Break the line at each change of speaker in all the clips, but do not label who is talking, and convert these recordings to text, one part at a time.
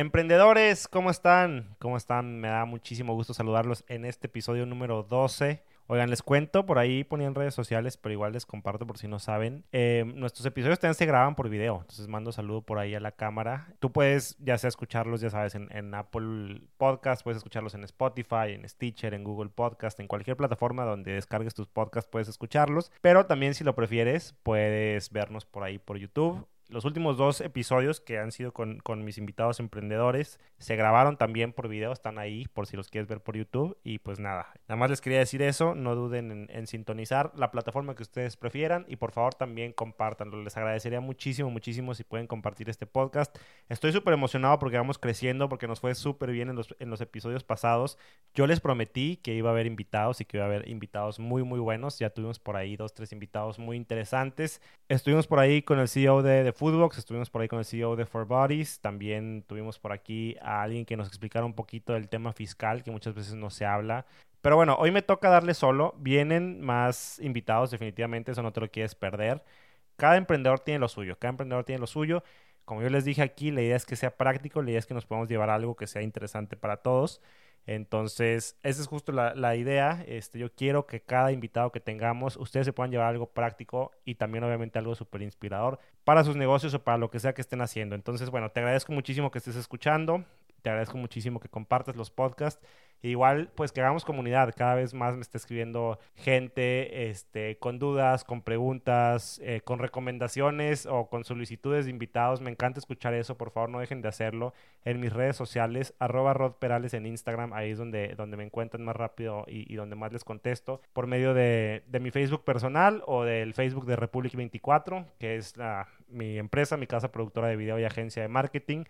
Emprendedores, ¿cómo están? ¿Cómo están? Me da muchísimo gusto saludarlos en este episodio número 12. Oigan, les cuento, por ahí ponían redes sociales, pero igual les comparto por si no saben. Eh, nuestros episodios también se graban por video, entonces mando saludo por ahí a la cámara. Tú puedes ya sea escucharlos, ya sabes, en, en Apple Podcast, puedes escucharlos en Spotify, en Stitcher, en Google Podcast, en cualquier plataforma donde descargues tus podcasts puedes escucharlos. Pero también si lo prefieres, puedes vernos por ahí por YouTube los últimos dos episodios que han sido con, con, mis invitados emprendedores se grabaron también por video, están ahí por si los quieres ver por YouTube. Y pues nada, nada más les quería decir eso, no duden en, sintonizar la plataforma que ustedes prefieran y por favor también compártanlo. Les agradecería muchísimo, muchísimo si pueden compartir este podcast. Estoy súper emocionado porque vamos creciendo, porque nos fue súper bien en los, en los episodios pasados. Yo les prometí que iba a haber invitados y que iba a haber invitados muy, muy buenos. Ya tuvimos por ahí dos, tres invitados muy interesantes. Estuvimos por ahí con el CEO de, de Foodbox, estuvimos por ahí con el CEO de Four Bodies, también tuvimos por aquí a alguien que nos explicara un poquito del tema fiscal, que muchas veces no se habla. Pero bueno, hoy me toca darle solo, vienen más invitados definitivamente, eso no te lo quieres perder. Cada emprendedor tiene lo suyo, cada emprendedor tiene lo suyo. Como yo les dije aquí, la idea es que sea práctico, la idea es que nos podamos llevar algo que sea interesante para todos. Entonces, esa es justo la, idea. Este, yo quiero que cada invitado que tengamos, ustedes se puedan llevar algo práctico y también obviamente algo súper inspirador para sus negocios o para lo que sea que estén haciendo. Entonces, bueno, te agradezco muchísimo que estés escuchando, te agradezco muchísimo que compartas los podcasts igual, pues que hagamos comunidad. Cada vez más me está escribiendo gente este, con dudas, con preguntas, eh, con recomendaciones o con solicitudes de invitados. Me encanta escuchar eso. Por favor, no dejen de hacerlo en mis redes sociales. Arroba Rod Perales en Instagram. Ahí es donde, donde me encuentran más rápido y, y donde más les contesto. Por medio de, de, mi Facebook personal o del Facebook de Republic 24, que es la, mi empresa, mi casa productora de video y agencia de marketing.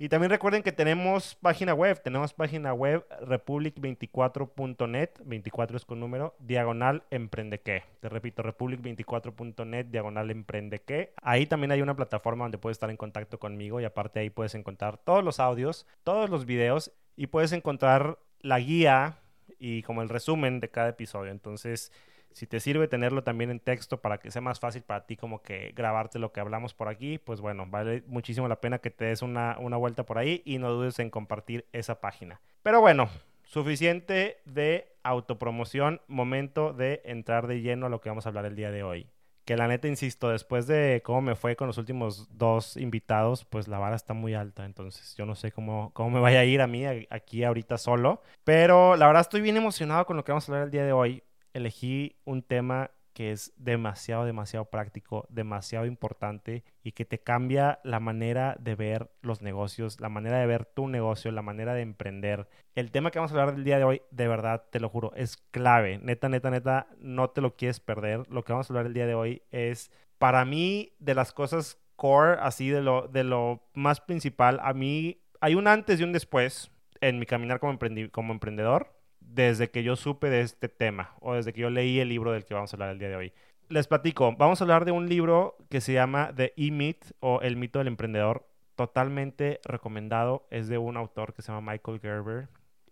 Y también recuerden que tenemos página web, tenemos página web republic24.net, 24 es con número, diagonal emprendeque. Te repito, republic24.net, diagonal emprendeque. Ahí también hay una plataforma donde puedes estar en contacto conmigo y aparte ahí puedes encontrar todos los audios, todos los videos y puedes encontrar la guía y como el resumen de cada episodio. Entonces, si te sirve tenerlo también en texto para que sea más fácil para ti como que grabarte lo que hablamos por aquí, pues bueno, vale muchísimo la pena que te des una, una vuelta por ahí y no dudes en compartir esa página. Pero bueno, suficiente de autopromoción, momento de entrar de lleno a lo que vamos a hablar el día de hoy. Que la neta, insisto, después de cómo me fue con los últimos dos invitados, pues la vara está muy alta. Entonces yo no sé cómo, cómo me vaya a ir a mí aquí ahorita solo. Pero la verdad estoy bien emocionado con lo que vamos a hablar el día de hoy elegí un tema que es demasiado, demasiado práctico, demasiado importante y que te cambia la manera de ver los negocios, la manera de ver tu negocio, la manera de emprender. El tema que vamos a hablar del día de hoy, de verdad, te lo juro, es clave. Neta, neta, neta, no te lo quieres perder. Lo que vamos a hablar el día de hoy es, para mí, de las cosas core, así de lo, de lo más principal, a mí hay un antes y un después en mi caminar como, como emprendedor desde que yo supe de este tema o desde que yo leí el libro del que vamos a hablar el día de hoy. Les platico, vamos a hablar de un libro que se llama The E-Myth o El mito del emprendedor, totalmente recomendado, es de un autor que se llama Michael Gerber.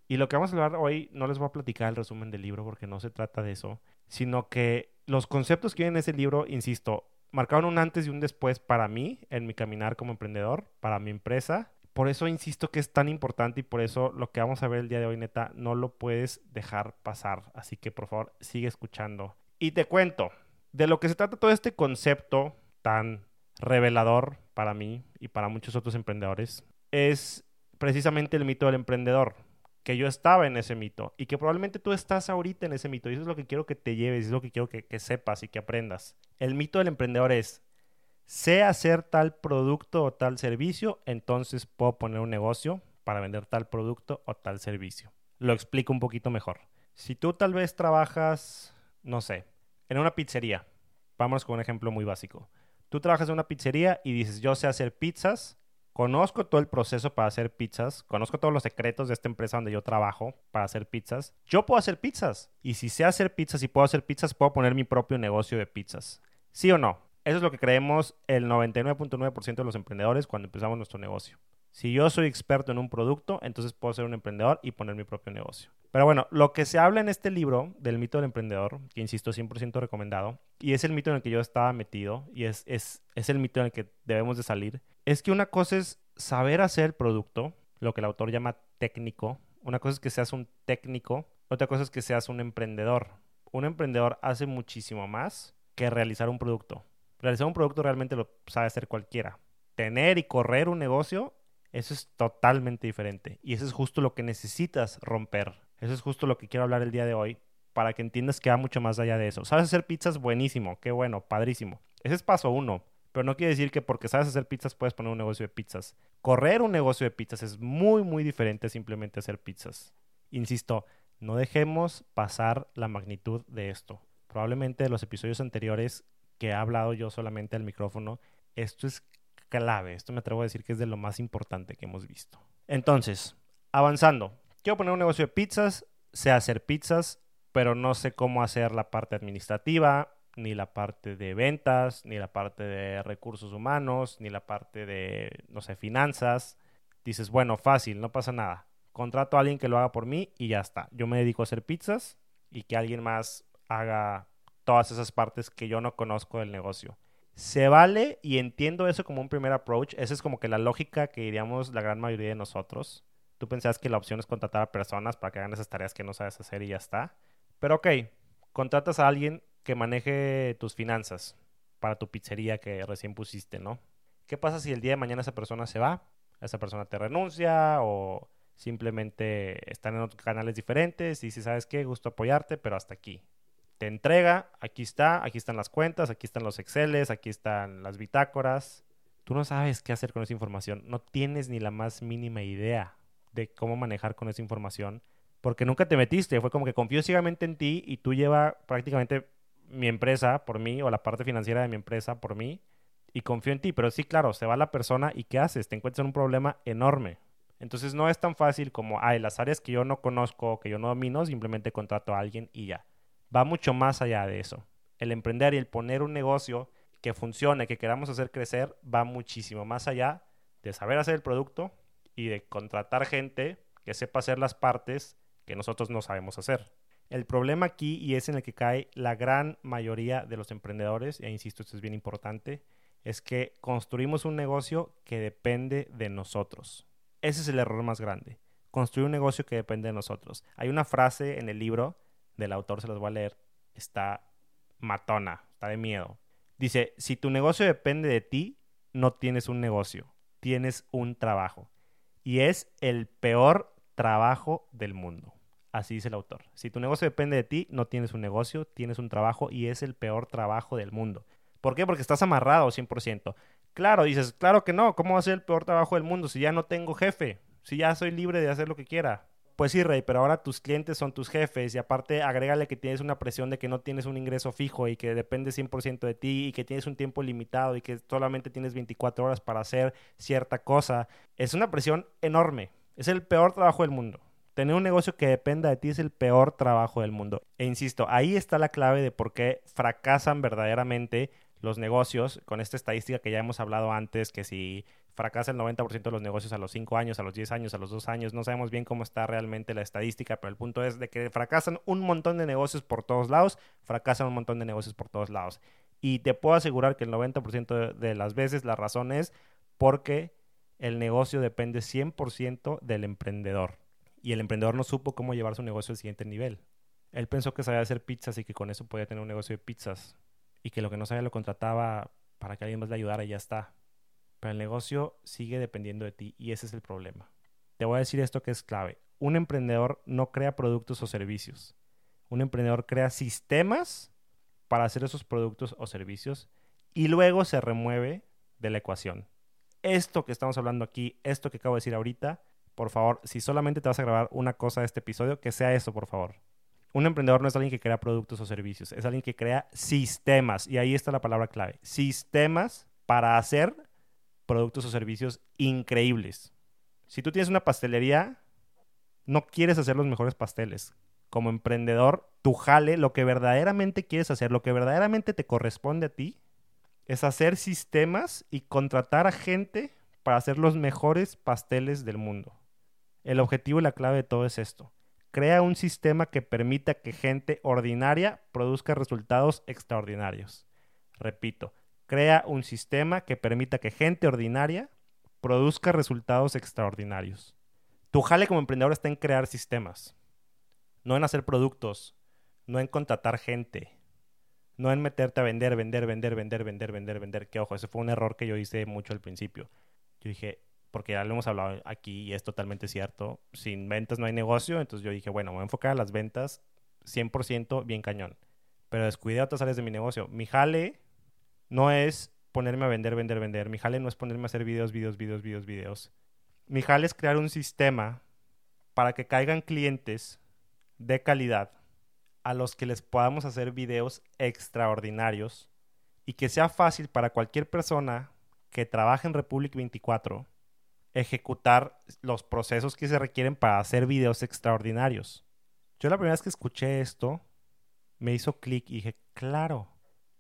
Y lo que vamos a hablar hoy, no les voy a platicar el resumen del libro porque no se trata de eso, sino que los conceptos que hay en ese libro, insisto, marcaron un antes y un después para mí en mi caminar como emprendedor, para mi empresa por eso insisto que es tan importante y por eso lo que vamos a ver el día de hoy, neta, no lo puedes dejar pasar. Así que por favor, sigue escuchando. Y te cuento, de lo que se trata todo este concepto tan revelador para mí y para muchos otros emprendedores, es precisamente el mito del emprendedor. Que yo estaba en ese mito y que probablemente tú estás ahorita en ese mito. Y eso es lo que quiero que te lleves, es lo que quiero que, que sepas y que aprendas. El mito del emprendedor es, sé hacer tal producto o tal servicio, entonces puedo poner un negocio para vender tal producto o tal servicio. Lo explico un poquito mejor. Si tú tal vez trabajas, no sé, en una pizzería, vamos con un ejemplo muy básico. Tú trabajas en una pizzería y dices, yo sé hacer pizzas, conozco todo el proceso para hacer pizzas, conozco todos los secretos de esta empresa donde yo trabajo para hacer pizzas. Yo puedo hacer pizzas. Y si sé hacer pizzas y puedo hacer pizzas, puedo poner mi propio negocio de pizzas. ¿Sí o no? Eso es lo que creemos el 99.9% de los emprendedores cuando empezamos nuestro negocio. Si yo soy experto en un producto, entonces puedo ser un emprendedor y poner mi propio negocio. Pero bueno, lo que se habla en este libro del mito del emprendedor, que insisto, 100% recomendado, y es el mito en el que yo estaba metido, y es, es, es el mito en el que debemos de salir, es que una cosa es saber hacer el producto, lo que el autor llama técnico. Una cosa es que seas un técnico, otra cosa es que seas un emprendedor. Un emprendedor hace muchísimo más que realizar un producto. Realizar un producto realmente lo sabe hacer cualquiera. Tener y correr un negocio, eso es totalmente diferente. Y eso es justo lo que necesitas romper. Eso es justo lo que quiero hablar el día de hoy para que entiendas que va mucho más allá de eso. Sabes hacer pizzas, buenísimo, qué bueno, padrísimo. Ese es paso uno. Pero no quiere decir que porque sabes hacer pizzas puedes poner un negocio de pizzas. Correr un negocio de pizzas es muy, muy diferente a simplemente hacer pizzas. Insisto, no dejemos pasar la magnitud de esto. Probablemente de los episodios anteriores que he hablado yo solamente al micrófono, esto es clave. Esto me atrevo a decir que es de lo más importante que hemos visto. Entonces, avanzando. Quiero poner un negocio de pizzas, sé hacer pizzas, pero no sé cómo hacer la parte administrativa, ni la parte de ventas, ni la parte de recursos humanos, ni la parte de, no sé, finanzas. Dices, bueno, fácil, no pasa nada. Contrato a alguien que lo haga por mí y ya está. Yo me dedico a hacer pizzas y que alguien más haga todas esas partes que yo no conozco del negocio. Se vale y entiendo eso como un primer approach. Esa es como que la lógica que diríamos la gran mayoría de nosotros. Tú pensabas que la opción es contratar a personas para que hagan esas tareas que no sabes hacer y ya está. Pero ok, contratas a alguien que maneje tus finanzas para tu pizzería que recién pusiste, ¿no? ¿Qué pasa si el día de mañana esa persona se va? Esa persona te renuncia o simplemente están en otros canales diferentes y si sabes qué, gusto apoyarte, pero hasta aquí. Te entrega, aquí está, aquí están las cuentas, aquí están los Exceles, aquí están las bitácoras. Tú no sabes qué hacer con esa información, no tienes ni la más mínima idea de cómo manejar con esa información, porque nunca te metiste, fue como que confío ciegamente en ti y tú lleva prácticamente mi empresa por mí o la parte financiera de mi empresa por mí y confío en ti. Pero sí, claro, se va la persona y ¿qué haces? Te encuentras en un problema enorme. Entonces no es tan fácil como, ay, las áreas que yo no conozco, que yo no domino, simplemente contrato a alguien y ya. Va mucho más allá de eso. El emprender y el poner un negocio que funcione, que queramos hacer crecer, va muchísimo más allá de saber hacer el producto y de contratar gente que sepa hacer las partes que nosotros no sabemos hacer. El problema aquí, y es en el que cae la gran mayoría de los emprendedores, e insisto, esto es bien importante, es que construimos un negocio que depende de nosotros. Ese es el error más grande. Construir un negocio que depende de nosotros. Hay una frase en el libro del autor, se los voy a leer, está matona, está de miedo. Dice, si tu negocio depende de ti, no tienes un negocio, tienes un trabajo. Y es el peor trabajo del mundo. Así dice el autor. Si tu negocio depende de ti, no tienes un negocio, tienes un trabajo y es el peor trabajo del mundo. ¿Por qué? Porque estás amarrado 100%. Claro, dices, claro que no, ¿cómo va a ser el peor trabajo del mundo si ya no tengo jefe? Si ya soy libre de hacer lo que quiera. Pues sí, Rey, pero ahora tus clientes son tus jefes y aparte agrégale que tienes una presión de que no tienes un ingreso fijo y que depende 100% de ti y que tienes un tiempo limitado y que solamente tienes 24 horas para hacer cierta cosa. Es una presión enorme. Es el peor trabajo del mundo. Tener un negocio que dependa de ti es el peor trabajo del mundo. E insisto, ahí está la clave de por qué fracasan verdaderamente los negocios, con esta estadística que ya hemos hablado antes, que si fracasa el 90% de los negocios a los 5 años, a los 10 años, a los 2 años, no sabemos bien cómo está realmente la estadística, pero el punto es de que fracasan un montón de negocios por todos lados, fracasan un montón de negocios por todos lados. Y te puedo asegurar que el 90% de las veces la razón es porque el negocio depende 100% del emprendedor y el emprendedor no supo cómo llevar su negocio al siguiente nivel. Él pensó que sabía hacer pizzas y que con eso podía tener un negocio de pizzas y que lo que no sabía lo contrataba para que alguien más le ayudara y ya está. Pero el negocio sigue dependiendo de ti y ese es el problema. Te voy a decir esto que es clave. Un emprendedor no crea productos o servicios. Un emprendedor crea sistemas para hacer esos productos o servicios y luego se remueve de la ecuación. Esto que estamos hablando aquí, esto que acabo de decir ahorita, por favor, si solamente te vas a grabar una cosa de este episodio, que sea eso, por favor. Un emprendedor no es alguien que crea productos o servicios, es alguien que crea sistemas. Y ahí está la palabra clave. Sistemas para hacer productos o servicios increíbles. Si tú tienes una pastelería, no quieres hacer los mejores pasteles. Como emprendedor, tu jale, lo que verdaderamente quieres hacer, lo que verdaderamente te corresponde a ti, es hacer sistemas y contratar a gente para hacer los mejores pasteles del mundo. El objetivo y la clave de todo es esto. Crea un sistema que permita que gente ordinaria produzca resultados extraordinarios. Repito, crea un sistema que permita que gente ordinaria produzca resultados extraordinarios. Tu jale como emprendedor está en crear sistemas, no en hacer productos, no en contratar gente, no en meterte a vender, vender, vender, vender, vender, vender, vender. Que ojo, ese fue un error que yo hice mucho al principio. Yo dije, porque ya lo hemos hablado aquí y es totalmente cierto, sin ventas no hay negocio, entonces yo dije, bueno, me voy a enfocar a las ventas 100% bien cañón. Pero descuidé otras áreas de mi negocio. Mi jale no es ponerme a vender, vender, vender. Mi jale no es ponerme a hacer videos, videos, videos, videos, videos. Mi jale es crear un sistema para que caigan clientes de calidad a los que les podamos hacer videos extraordinarios y que sea fácil para cualquier persona que trabaje en Republic 24 ejecutar los procesos que se requieren para hacer videos extraordinarios. Yo la primera vez que escuché esto, me hizo clic y dije, claro,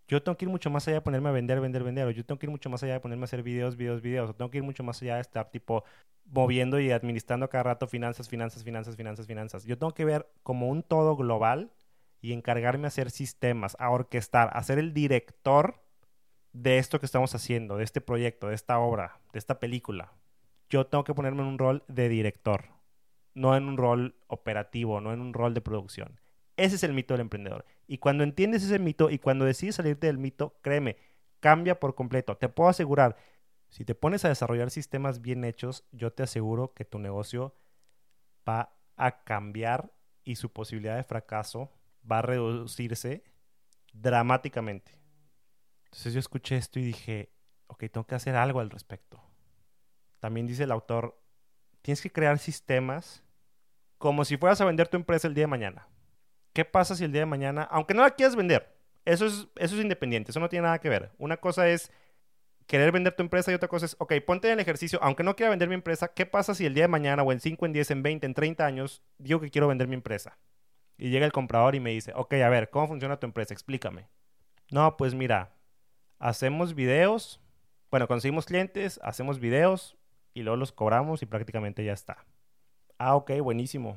yo tengo que ir mucho más allá de ponerme a vender, vender, vender, o yo tengo que ir mucho más allá de ponerme a hacer videos, videos, videos, o tengo que ir mucho más allá de estar tipo moviendo y administrando cada rato finanzas, finanzas, finanzas, finanzas, finanzas. Yo tengo que ver como un todo global y encargarme a hacer sistemas, a orquestar, a ser el director de esto que estamos haciendo, de este proyecto, de esta obra, de esta película. Yo tengo que ponerme en un rol de director, no en un rol operativo, no en un rol de producción. Ese es el mito del emprendedor. Y cuando entiendes ese mito y cuando decides salirte del mito, créeme, cambia por completo. Te puedo asegurar, si te pones a desarrollar sistemas bien hechos, yo te aseguro que tu negocio va a cambiar y su posibilidad de fracaso va a reducirse dramáticamente. Entonces yo escuché esto y dije, ok, tengo que hacer algo al respecto. También dice el autor, tienes que crear sistemas como si fueras a vender tu empresa el día de mañana. ¿Qué pasa si el día de mañana, aunque no la quieras vender, eso es, eso es independiente, eso no tiene nada que ver. Una cosa es querer vender tu empresa y otra cosa es, ok, ponte en el ejercicio, aunque no quiera vender mi empresa, ¿qué pasa si el día de mañana o en 5, en 10, en 20, en 30 años digo que quiero vender mi empresa? Y llega el comprador y me dice, ok, a ver, ¿cómo funciona tu empresa? Explícame. No, pues mira, hacemos videos, bueno, conseguimos clientes, hacemos videos y luego los cobramos y prácticamente ya está. Ah, ok, buenísimo.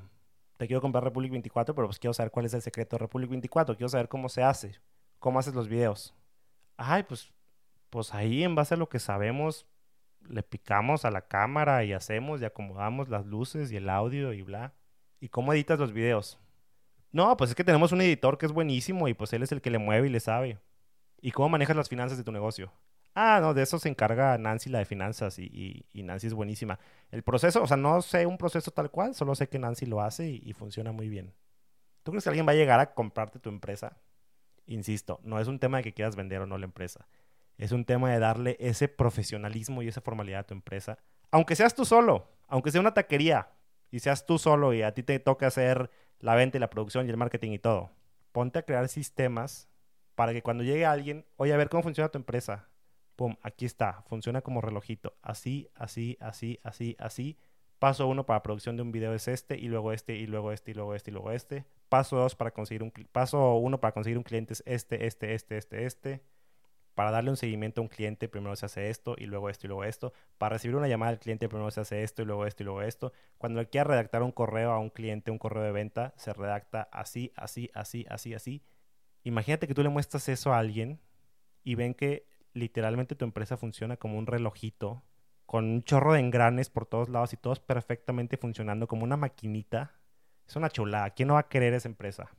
Te quiero comprar Republic 24, pero pues quiero saber cuál es el secreto de Republic 24. Quiero saber cómo se hace, cómo haces los videos. Ay, pues, pues ahí en base a lo que sabemos, le picamos a la cámara y hacemos y acomodamos las luces y el audio y bla. ¿Y cómo editas los videos? No, pues es que tenemos un editor que es buenísimo y pues él es el que le mueve y le sabe. ¿Y cómo manejas las finanzas de tu negocio? Ah, no, de eso se encarga Nancy, la de finanzas, y, Nancy es buenísima. El proceso, o sea, no sé un proceso tal cual, solo sé que Nancy lo hace y, y funciona muy bien. ¿Tú crees que alguien va a llegar a comprarte tu empresa? Insisto, no es un tema de que quieras vender o no la empresa. Es un tema de darle ese profesionalismo y esa formalidad a tu empresa. Aunque seas tú solo, aunque sea una taquería y seas tú solo y a ti te toca hacer la venta y la producción y el marketing y todo. Ponte a crear sistemas para que cuando llegue alguien, oye, a ver cómo funciona tu empresa. Pum, aquí está, funciona como relojito. Así, así, así, así, así. Paso uno para producción de un video es este, y luego este, y luego este, y luego este, y luego este. Paso dos para conseguir un paso uno para conseguir un cliente es este, este, este, este, este para darle un seguimiento a un cliente, primero se hace esto y luego esto y luego esto. Para recibir una llamada al cliente, primero se hace esto y luego esto y luego esto. Cuando le quiera redactar un correo a un cliente, un correo de venta, se redacta así, así, así, así, así. Imagínate que tú le muestras eso a alguien y ven que literalmente tu empresa funciona como un relojito, con un chorro de engranes por todos lados y todos perfectamente funcionando como una maquinita. Es una chulada. ¿Quién no va a querer esa empresa?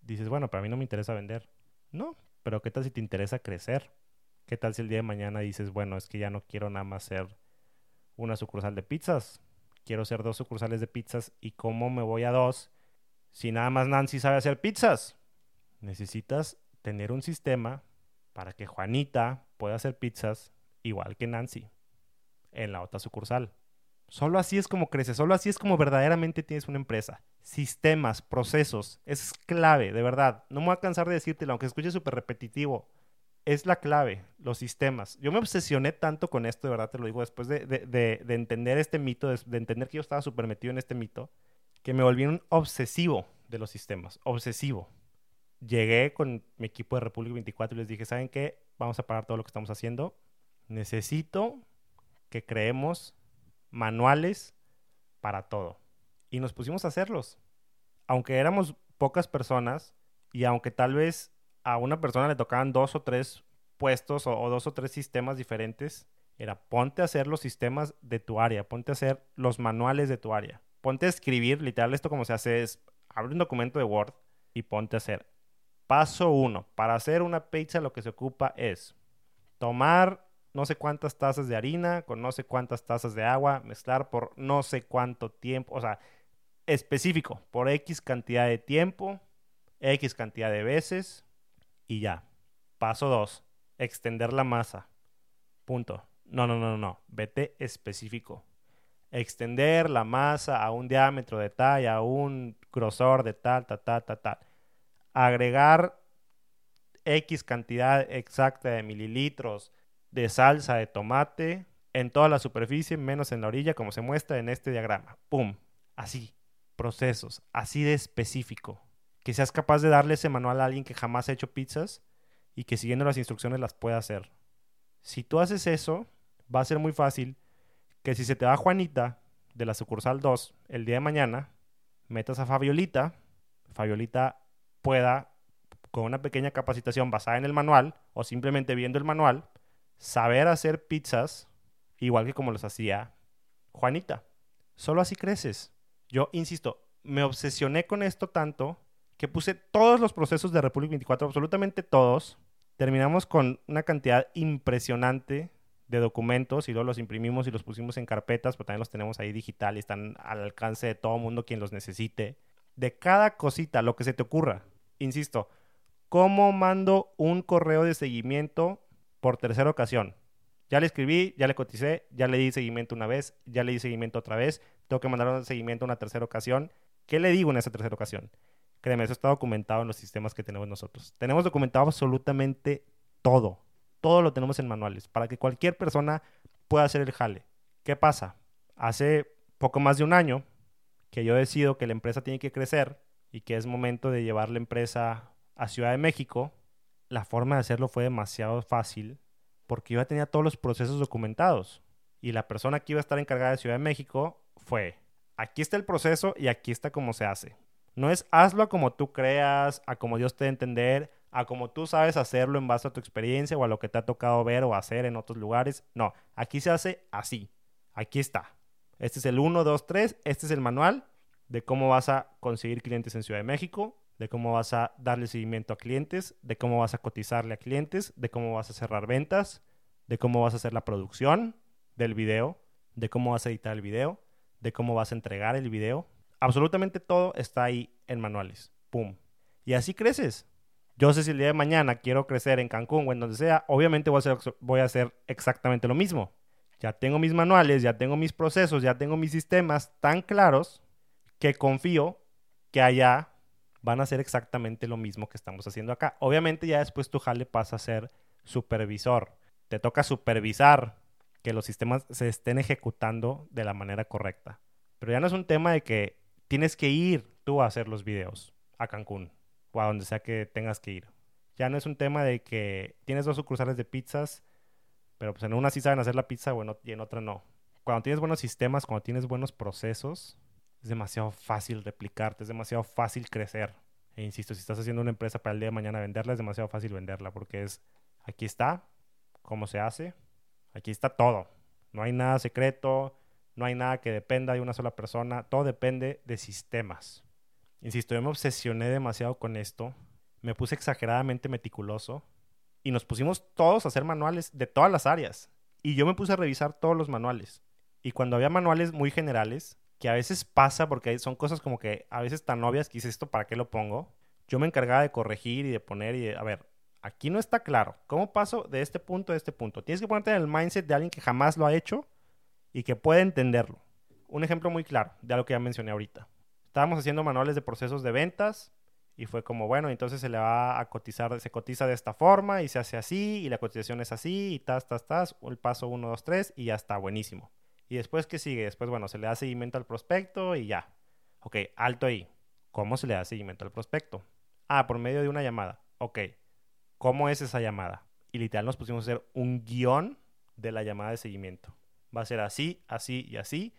Dices, bueno, para mí no me interesa vender. No, pero ¿qué tal si te interesa crecer? ¿Qué tal si el día de mañana dices, bueno, es que ya no quiero nada más ser una sucursal de pizzas? Quiero ser dos sucursales de pizzas. ¿Y cómo me voy a dos si nada más Nancy sabe hacer pizzas? Necesitas tener un sistema para que Juanita pueda hacer pizzas igual que Nancy en la otra sucursal. Solo así es como creces, solo así es como verdaderamente tienes una empresa. Sistemas, procesos, es clave, de verdad. No me voy a cansar de decírtelo, aunque escuche súper repetitivo. Es la clave, los sistemas. Yo me obsesioné tanto con esto, de verdad te lo digo, después de, de, entender este mito, de, de, entender que yo estaba súper metido en este mito, que me volví un obsesivo de los sistemas, obsesivo. Llegué con mi equipo de República 24 y les dije, ¿saben qué? Vamos a parar todo lo que estamos haciendo. Necesito que creemos manuales para todo. Y nos pusimos a hacerlos. Aunque éramos pocas personas y aunque tal vez a una persona le tocaban dos o tres puestos o, dos o tres sistemas diferentes, Era ponte a hacer los sistemas de tu área, ponte a hacer los manuales de tu área. Ponte a escribir, literal, esto como se hace es, abre un documento de Word y ponte a hacer. Paso uno, para hacer una pizza lo que se ocupa es tomar no sé cuántas tazas de harina con no sé cuántas tazas de agua, mezclar por no sé cuánto tiempo, o sea, específico, por X cantidad de tiempo, X cantidad de veces y ya. Paso 2, extender la masa. Punto. No, no, no, no, vete específico. Extender la masa a un diámetro de tal, a un grosor de tal, tal, tal, tal, tal. Agregar X cantidad exacta de mililitros de salsa de tomate en toda la superficie, menos en la orilla, como se muestra en este diagrama. ¡Pum! Así. Procesos. Así de específico. Que seas capaz de darle ese manual a alguien que jamás ha hecho pizzas y que siguiendo las instrucciones las pueda hacer. Si tú haces eso, va a ser muy fácil que si se te va Juanita de la sucursal 2 el día de mañana, metas a Fabiolita, Fabiolita pueda, con una pequeña capacitación basada en el manual o simplemente viendo el manual, saber hacer pizzas igual que como los hacía Juanita. Solo así creces. Yo, insisto, me obsesioné con esto tanto que puse todos los procesos de Republic 24, absolutamente todos. Terminamos con una cantidad impresionante de documentos y luego los imprimimos y los pusimos en carpetas, pero también los tenemos ahí digital y están al alcance de todo mundo quien los necesite. De cada cosita, lo que se te ocurra. Insisto, ¿cómo mando un correo de seguimiento por tercera ocasión. Ya le escribí, ya le coticé, ya le di seguimiento una vez, ya le di seguimiento otra vez, tengo que mandar un seguimiento una tercera ocasión. ¿Qué le digo en esa tercera ocasión? Créeme, eso está documentado en los sistemas que tenemos nosotros. Tenemos documentado absolutamente todo. Todo lo tenemos en manuales para que cualquier persona pueda hacer el jale. ¿Qué pasa? Hace poco más de un año que yo decido que la empresa tiene que crecer y que es momento de llevar la empresa a Ciudad de México la forma de hacerlo fue demasiado fácil porque yo ya tenía todos los procesos documentados. Y la persona que iba a estar encargada de Ciudad de México fue, aquí está el proceso y aquí está cómo se hace. No es hazlo a como tú creas, a como Dios te dé entender, a como tú sabes hacerlo en base a tu experiencia o a lo que te ha tocado ver o hacer en otros lugares. No, aquí se hace así. Aquí está. Este es el 1, 2, 3. Este es el manual de cómo vas a conseguir clientes en Ciudad de México de cómo vas a darle seguimiento a clientes, de cómo vas a cotizarle a clientes, de cómo vas a cerrar ventas, de cómo vas a hacer la producción del video, de cómo vas a editar el video, de cómo vas a entregar el video. Absolutamente todo está ahí en manuales. ¡Pum! Y así creces. Yo sé si el día de mañana quiero crecer en Cancún o en donde sea, obviamente voy a hacer, voy a hacer exactamente lo mismo. Ya tengo mis manuales, ya tengo mis procesos, ya tengo mis sistemas tan claros que confío que allá van a hacer exactamente lo mismo que estamos haciendo acá. Obviamente ya después tu jale pasa a ser supervisor. Te toca supervisar que los sistemas se estén ejecutando de la manera correcta. Pero ya no es un tema de que tienes que ir tú a hacer los videos a Cancún o a donde sea que tengas que ir. Ya no es un tema de que tienes dos sucursales de pizzas, pero pues en una sí saben hacer la pizza y en otra no. Cuando tienes buenos sistemas, cuando tienes buenos procesos, es demasiado fácil replicarte, es demasiado fácil crecer. E insisto, si estás haciendo una empresa para el día de mañana venderla, es demasiado fácil venderla porque es, aquí está, cómo se hace, aquí está todo. No hay nada secreto, no hay nada que dependa de una sola persona, todo depende de sistemas. Insisto, yo me obsesioné demasiado con esto, me puse exageradamente meticuloso y nos pusimos todos a hacer manuales de todas las áreas. Y yo me puse a revisar todos los manuales. Y cuando había manuales muy generales, que a veces pasa porque son cosas como que a veces tan obvias que hice esto, ¿para qué lo pongo? Yo me encargaba de corregir y de poner y de, a ver, aquí no está claro. ¿Cómo paso de este punto a este punto? Tienes que ponerte en el mindset de alguien que jamás lo ha hecho y que puede entenderlo. Un ejemplo muy claro de algo que ya mencioné ahorita. Estábamos haciendo manuales de procesos de ventas y fue como, bueno, entonces se le va a cotizar, se cotiza de esta forma y se hace así y la cotización es así y tas, tas, tas, el paso 1, 2, 3 y ya está, buenísimo. ¿Y después qué sigue? Después, bueno, se le da seguimiento al prospecto y ya. Ok, alto ahí. ¿Cómo se le da seguimiento al prospecto? Ah, por medio de una llamada. Ok, ¿cómo es esa llamada? Y literal nos pusimos a hacer un guion de la llamada de seguimiento. Va a ser así, así y así.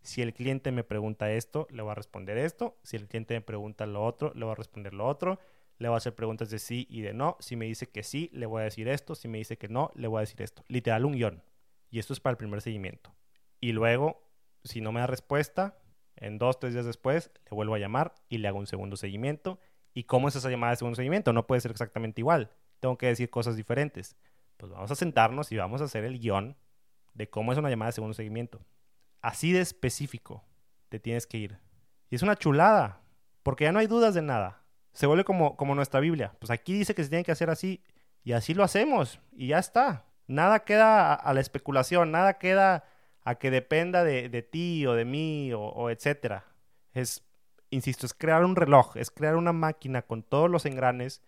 Si el cliente me pregunta esto, le voy a responder esto. Si el cliente me pregunta lo otro, le voy a responder lo otro. Le voy a hacer preguntas de sí y de no. Si me dice que sí, le voy a decir esto. Si me dice que no, le voy a decir esto. Literal, un guion. Y esto es para el primer seguimiento. Y luego, si no me da respuesta, en dos, tres días después, le vuelvo a llamar y le hago un segundo seguimiento. ¿Y cómo es esa llamada de segundo seguimiento? No puede ser exactamente igual. Tengo que decir cosas diferentes. Pues vamos a sentarnos y vamos a hacer el guion de cómo es una llamada de segundo seguimiento. Así de específico te tienes que ir. Y es una chulada, porque ya no hay dudas de nada. Se vuelve como, como nuestra Biblia. Pues aquí dice que se tiene que hacer así y así lo hacemos y ya está. Nada queda a, la especulación, nada queda a que dependa de, ti o de mí o, o etcétera. Es, insisto, es crear un reloj, es crear una máquina con todos los engranes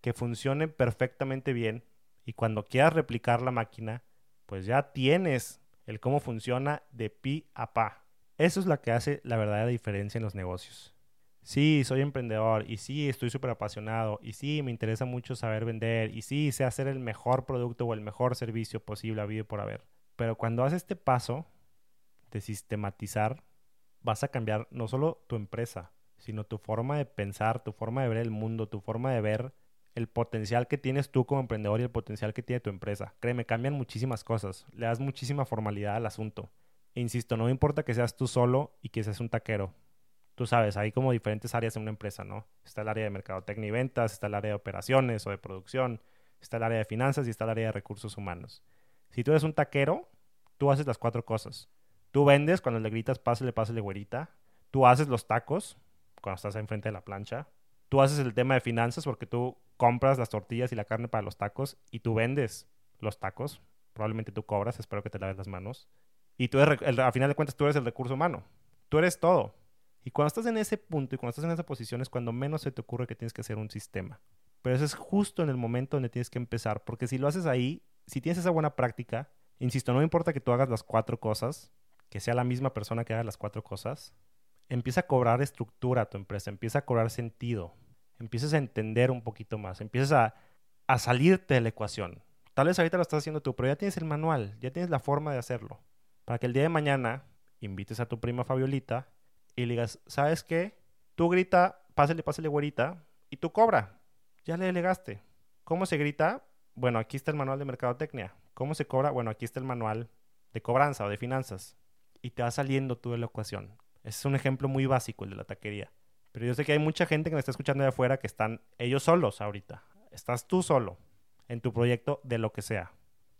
que funcione perfectamente bien y cuando quieras replicar la máquina, pues ya tienes el cómo funciona de pi a pa. Eso es lo que hace la verdadera diferencia en los negocios sí, soy emprendedor y sí, estoy súper apasionado y sí, me interesa mucho saber vender y sí, sé hacer el mejor producto o el mejor servicio posible habido por haber. Pero cuando haces este paso de sistematizar, vas a cambiar no solo tu empresa, sino tu forma de pensar, tu forma de ver el mundo, tu forma de ver el potencial que tienes tú como emprendedor y el potencial que tiene tu empresa. Créeme, cambian muchísimas cosas, le das muchísima formalidad al asunto. E insisto, no importa que seas tú solo y que seas un taquero tú sabes, hay como diferentes áreas en una empresa, ¿no? Está el área de mercadotecnia y ventas, está el área de operaciones o de producción, está el área de finanzas y está el área de recursos humanos. Si tú eres un taquero, tú haces las cuatro cosas. Tú vendes cuando le gritas, pásale, pásale, güerita. Tú haces los tacos cuando estás enfrente de la plancha. Tú haces el tema de finanzas porque tú compras las tortillas y la carne para los tacos y tú vendes los tacos. Probablemente tú cobras, espero que te laves las manos. Y tú eres, a final de cuentas, tú eres el recurso humano. Tú eres todo. Y cuando estás en ese punto y cuando estás en esa posición es cuando menos se te ocurre que tienes que hacer un sistema. Pero eso es justo en el momento donde tienes que empezar, porque si lo haces ahí, si tienes esa buena práctica, insisto, no importa que tú hagas las cuatro cosas, que sea la misma persona que haga las cuatro cosas, empieza a cobrar estructura a tu empresa, empieza a cobrar sentido, empiezas a entender un poquito más, empiezas a, a salirte de la ecuación. Tal vez ahorita lo estás haciendo tú, pero ya tienes el manual, ya tienes la forma de hacerlo. Para que el día de mañana invites a tu prima Fabiolita y le digas, ¿sabes qué? Tú grita, pásale, pásale, güerita, y tú cobra. Ya le delegaste. ¿Cómo se grita? Bueno, aquí está el manual de mercadotecnia. ¿Cómo se cobra? Bueno, aquí está el manual de cobranza o de finanzas. Y te va saliendo tú de la ecuación. Es un ejemplo muy básico, el de la taquería. Pero yo sé que hay mucha gente que me está escuchando de afuera que están ellos solos ahorita. Estás tú solo en tu proyecto de lo que sea.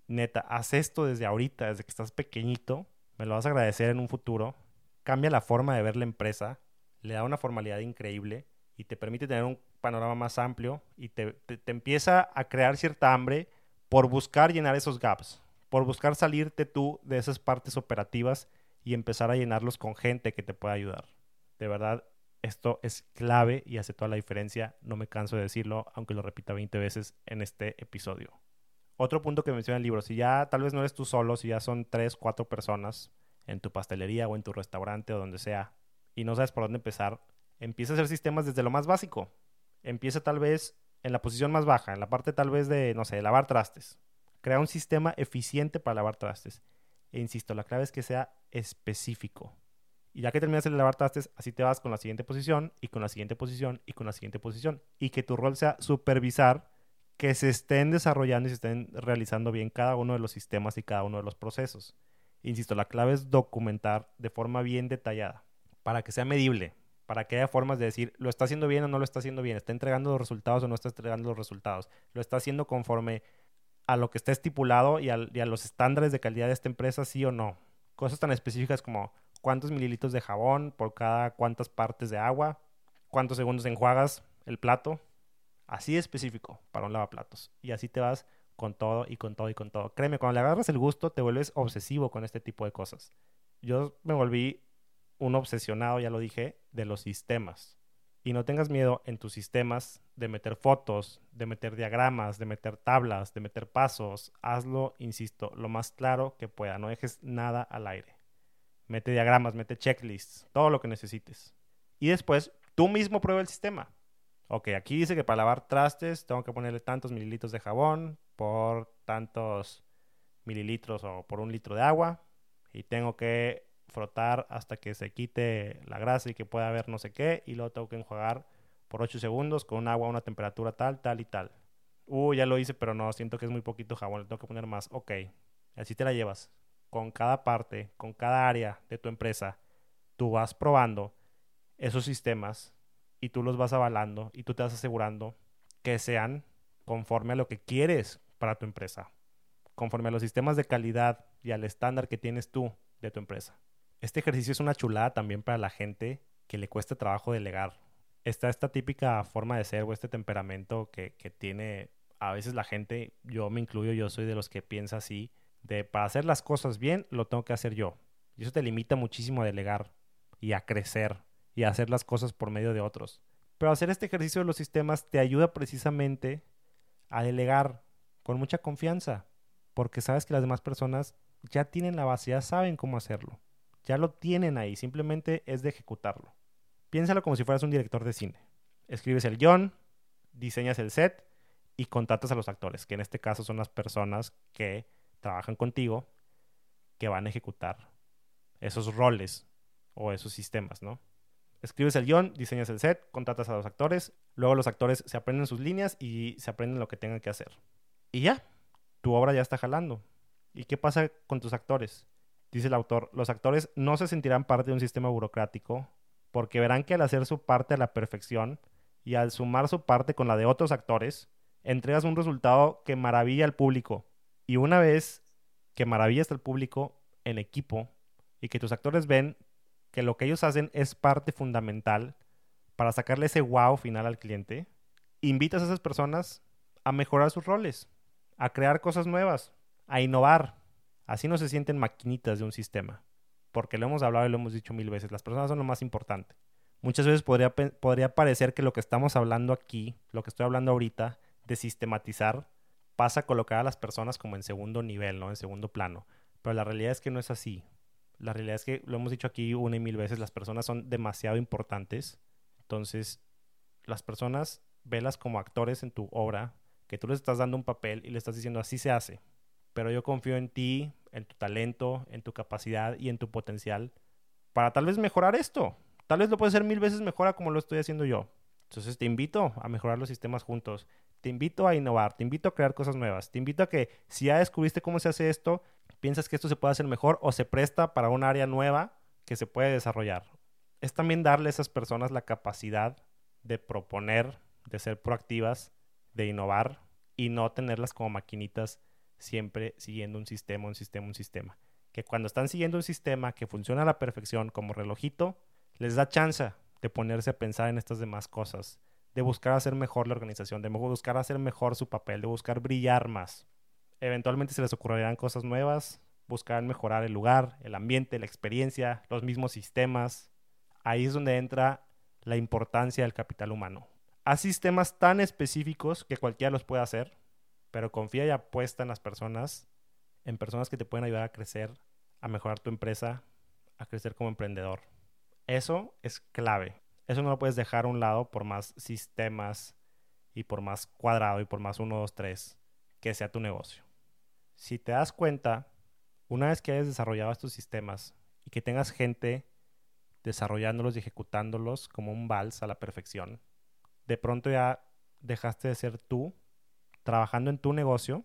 Neta, haz esto desde ahorita, desde que estás pequeñito. Me lo vas a agradecer en un futuro cambia la forma de ver la empresa, le da una formalidad increíble y te permite tener un panorama más amplio y te, empieza a crear cierta hambre por buscar llenar esos gaps, por buscar salirte tú de esas partes operativas y empezar a llenarlos con gente que te pueda ayudar. De verdad, esto es clave y hace toda la diferencia, no me canso de decirlo, aunque lo repita 20 veces en este episodio. Otro punto que menciona el libro, si ya tal vez no eres tú solo, si ya son 3, 4 personas, en tu pastelería o en tu restaurante o donde sea y no sabes por dónde empezar, empieza a hacer sistemas desde lo más básico. Empieza tal vez en la posición más baja, en la parte tal vez de, no sé, lavar trastes. Crea un sistema eficiente para lavar trastes. E insisto, la clave es que sea específico. Y ya que terminas de lavar trastes, así te vas con la siguiente posición y con la siguiente posición y con la siguiente posición. Y que tu rol sea supervisar que se estén desarrollando y se estén realizando bien cada uno de los sistemas y cada uno de los procesos. Insisto, la clave es documentar de forma bien detallada para que sea medible, para que haya formas de decir, lo está haciendo bien o no lo está haciendo bien, está entregando los resultados o no está entregando los resultados, lo está haciendo conforme a lo que está estipulado y a, los estándares de calidad de esta empresa, sí o no. Cosas tan específicas como cuántos mililitros de jabón por cada cuántas partes de agua, cuántos segundos enjuagas el plato, así específico para un lavaplatos. Y así te vas con todo y con todo y con todo. Créeme, cuando le agarras el gusto, te vuelves obsesivo con este tipo de cosas. Yo me volví un obsesionado, ya lo dije, de los sistemas. Y no tengas miedo en tus sistemas de meter fotos, de meter diagramas, de meter tablas, de meter pasos. Hazlo, insisto, lo más claro que pueda. No dejes nada al aire. Mete diagramas, mete checklists, todo lo que necesites. Y después, tú mismo prueba el sistema. Ok, aquí dice que para lavar trastes tengo que ponerle tantos mililitros de jabón, por tantos mililitros o por un litro de agua y tengo que frotar hasta que se quite la grasa y que pueda haber no sé qué y luego tengo que enjuagar por 8 segundos con un agua a una temperatura tal, tal y tal. Uh, ya lo hice, pero no, siento que es muy poquito jabón, le tengo que poner más. Ok, así te la llevas. con cada parte, con cada área de tu empresa, tú vas probando esos sistemas y tú los vas avalando y tú te vas asegurando que sean conforme a lo que quieres para tu empresa, conforme a los sistemas de calidad y al estándar que tienes tú de tu empresa. Este ejercicio es una chulada también para la gente que le cuesta trabajo delegar. Está esta típica forma de ser o este temperamento que, que tiene a veces la gente, yo me incluyo, yo soy de los que piensa así, de para hacer las cosas bien, lo tengo que hacer yo. Y eso te limita muchísimo a delegar y a crecer y a hacer las cosas por medio de otros. Pero hacer este ejercicio de los sistemas te ayuda precisamente a delegar con mucha confianza, porque sabes que las demás personas ya tienen la base, ya saben cómo hacerlo, ya lo tienen ahí, simplemente es de ejecutarlo. Piénsalo como si fueras un director de cine. Escribes el guion, diseñas el set y contratas a los actores, que en este caso son las personas que trabajan contigo, que van a ejecutar esos roles o esos sistemas, ¿no? Escribes el guion, diseñas el set, contratas a los actores, luego los actores se aprenden sus líneas y se aprenden lo que tengan que hacer. Y ya, tu obra ya está jalando. ¿Y qué pasa con tus actores? Dice el autor, los actores no se sentirán parte de un sistema burocrático porque verán que al hacer su parte a la perfección y al sumar su parte con la de otros actores, entregas un resultado que maravilla al público. Y una vez que maravillas al público en equipo y que tus actores ven que lo que ellos hacen es parte fundamental para sacarle ese wow final al cliente, invitas a esas personas a mejorar sus roles, a crear cosas nuevas, a innovar. Así no se sienten maquinitas de un sistema. Porque lo hemos hablado y lo hemos dicho mil veces, las personas son lo más importante. Muchas veces podría, podría parecer que lo que estamos hablando aquí, lo que estoy hablando ahorita, de sistematizar, pasa a colocar a las personas como en segundo nivel, ¿no? En segundo plano. Pero la realidad es que no es así. La realidad es que, lo hemos dicho aquí una y mil veces, las personas son demasiado importantes. Entonces, las personas, velas como actores en tu obra, que tú les estás dando un papel y le estás diciendo así se hace. Pero yo confío en ti, en tu talento, en tu capacidad y en tu potencial para tal vez mejorar esto. Tal vez lo puedes hacer mil veces mejor a como lo estoy haciendo yo. Entonces te invito a mejorar los sistemas juntos. Te invito a innovar, te invito a crear cosas nuevas. Te invito a que si ya descubriste cómo se hace esto, piensas que esto se puede hacer mejor o se presta para un área nueva que se puede desarrollar. Es también darle a esas personas la capacidad de proponer, de ser proactivas, de innovar y no tenerlas como maquinitas siempre siguiendo un sistema, un sistema, un sistema. Que cuando están siguiendo un sistema que funciona a la perfección como relojito, les da chance de ponerse a pensar en estas demás cosas, de buscar hacer mejor la organización, de buscar hacer mejor su papel, de buscar brillar más eventualmente se les ocurrirán cosas nuevas, buscarán mejorar el lugar, el ambiente, la experiencia, los mismos sistemas. Ahí es donde entra la importancia del capital humano. Hay sistemas tan específicos que cualquiera los puede hacer, pero confía y apuesta en las personas, en personas que te pueden ayudar a crecer, a mejorar tu empresa, a crecer como emprendedor. Eso es clave. Eso no lo puedes dejar a un lado por más sistemas y por más cuadrado y por más uno, dos, tres que sea tu negocio si te das cuenta, una vez que hayas desarrollado estos sistemas y que tengas gente desarrollándolos y ejecutándolos como un vals a la perfección, de pronto ya dejaste de ser tú trabajando en tu negocio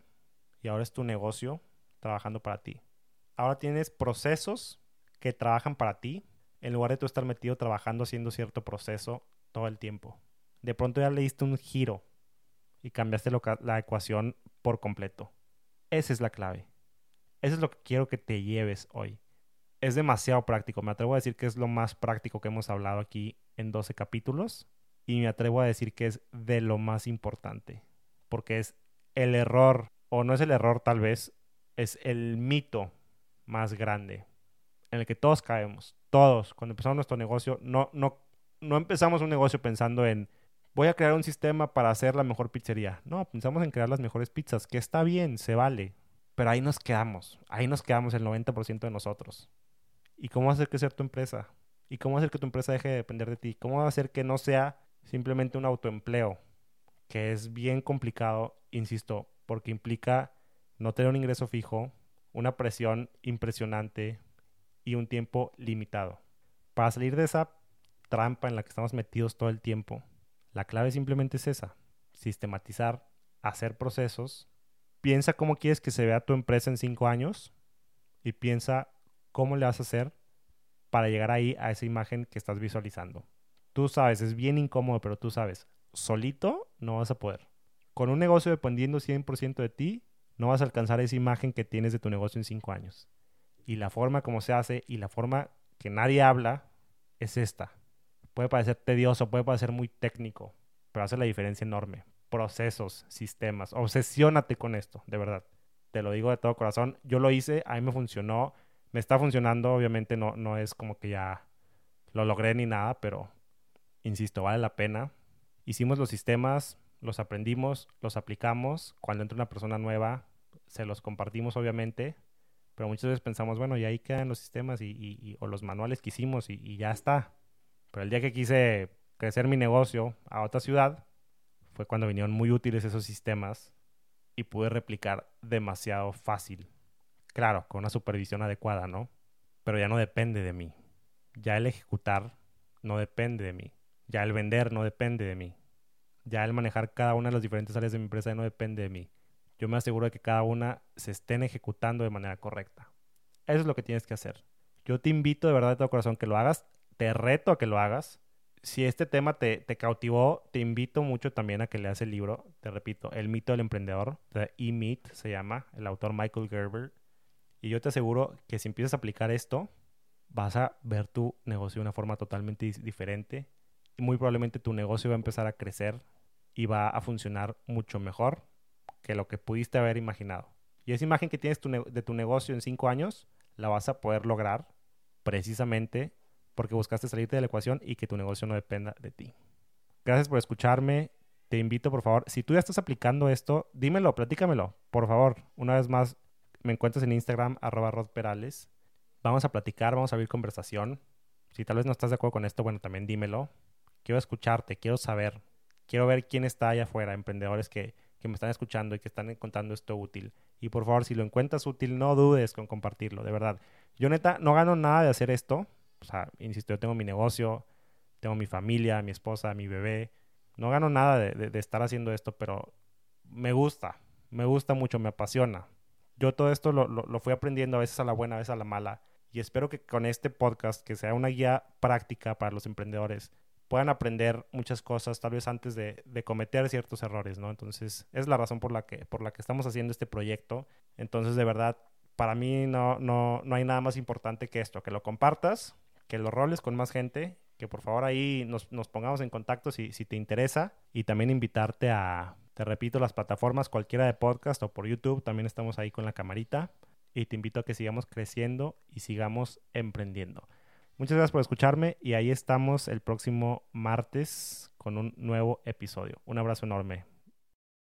y ahora es tu negocio trabajando para ti. Ahora tienes procesos que trabajan para ti en lugar de tú estar metido trabajando haciendo cierto proceso todo el tiempo. De pronto ya le diste un giro y cambiaste la ecuación por completo. Esa es la clave. Eso es lo que quiero que te lleves hoy. Es demasiado práctico. Me atrevo a decir que es lo más práctico que hemos hablado aquí en 12 capítulos. Y me atrevo a decir que es de lo más importante. Porque es el error, o no es el error tal vez, es el mito más grande en el que todos caemos. Todos, cuando empezamos nuestro negocio, no, no, no empezamos un negocio pensando en voy a crear un sistema para hacer la mejor pizzería. No, pensamos en crear las mejores pizzas, que está bien, se vale. Pero ahí nos quedamos, ahí nos quedamos el 90% de nosotros. ¿Y cómo hacer que sea tu empresa? ¿Y cómo hacer que tu empresa deje de depender de ti? ¿Cómo hacer que no sea simplemente un autoempleo? Que es bien complicado, insisto, porque implica no tener un ingreso fijo, una presión impresionante y un tiempo limitado. Para salir de esa trampa en la que estamos metidos todo el tiempo, la clave simplemente es esa, sistematizar, hacer procesos. Piensa cómo quieres que se vea tu empresa en cinco años y piensa cómo le vas a hacer para llegar ahí a esa imagen que estás visualizando. Tú sabes, es bien incómodo, pero tú sabes, solito no vas a poder. Con un negocio dependiendo 100% de ti, no vas a alcanzar esa imagen que tienes de tu negocio en 5 años. Y la forma como se hace y la forma que nadie habla es esta. Puede parecer tedioso, puede parecer muy técnico, pero hace la diferencia enorme. Procesos, sistemas, obsesiónate con esto, de verdad. Te lo digo de todo corazón. Yo lo hice, a mí me funcionó, me está funcionando, obviamente no, no es como que ya lo logré ni nada, pero insisto, vale la pena. Hicimos los sistemas, los aprendimos, los aplicamos. Cuando entra una persona nueva, se los compartimos, obviamente. Pero muchas veces pensamos, bueno, y ahí quedan los sistemas y, o los manuales que hicimos y, ya está. Pero el día que quise crecer mi negocio a otra ciudad, fue cuando vinieron muy útiles esos sistemas y pude replicar demasiado fácil. Claro, con una supervisión adecuada, ¿no? Pero ya no depende de mí. Ya el ejecutar no depende de mí. Ya el vender no depende de mí. Ya el manejar cada una de las diferentes áreas de mi empresa no depende de mí. Yo me aseguro de que cada una se estén ejecutando de manera correcta. Eso es lo que tienes que hacer. Yo te invito de verdad de todo corazón que lo hagas. Te reto a que lo hagas. Si este tema te, te cautivó, te invito mucho también a que leas el libro. Te repito, El mito del emprendedor, de E-Meet se llama, el autor Michael Gerber. Y yo te aseguro que si empiezas a aplicar esto, vas a ver tu negocio de una forma totalmente diferente. Muy probablemente tu negocio va a empezar a crecer y va a funcionar mucho mejor que lo que pudiste haber imaginado. Y esa imagen que tienes de tu negocio en cinco años la vas a poder lograr precisamente porque buscaste salirte de la ecuación y que tu negocio no dependa de ti. Gracias por escucharme. Te invito, por favor, si tú ya estás aplicando esto, dímelo, platícamelo, por favor. Una vez más, me encuentras en Instagram, arroba rodperales. Vamos a platicar, vamos a abrir conversación. Si tal vez no estás de acuerdo con esto, bueno, también dímelo. Quiero escucharte, quiero saber quiero ver quién está allá afuera, emprendedores que, que me están escuchando y que están encontrando esto útil. Y por favor, si lo encuentras útil, no dudes con compartirlo, de verdad. Yo neta no gano nada de hacer esto. O sea, insisto, yo tengo mi negocio, tengo mi familia, mi esposa, mi bebé. No gano nada de, estar haciendo esto, pero me gusta, me gusta mucho, me apasiona. Yo todo esto lo, lo, lo fui aprendiendo a veces a la buena, a veces a la mala. Y espero que con este podcast, que sea una guía práctica para los emprendedores, puedan aprender muchas cosas tal vez antes de, cometer ciertos errores, ¿no? Entonces, es la razón por la que, por la que estamos haciendo este proyecto. Entonces, de verdad, para mí no, no, no hay nada más importante que esto, que lo compartas, que lo roles con más gente, que por favor ahí nos, pongamos en contacto si te interesa y también invitarte a, te repito, las plataformas cualquiera de podcast o por YouTube, también estamos ahí con la camarita y te invito a que sigamos creciendo y sigamos emprendiendo. Muchas gracias por escucharme y ahí estamos el próximo martes con un nuevo episodio. Un abrazo enorme.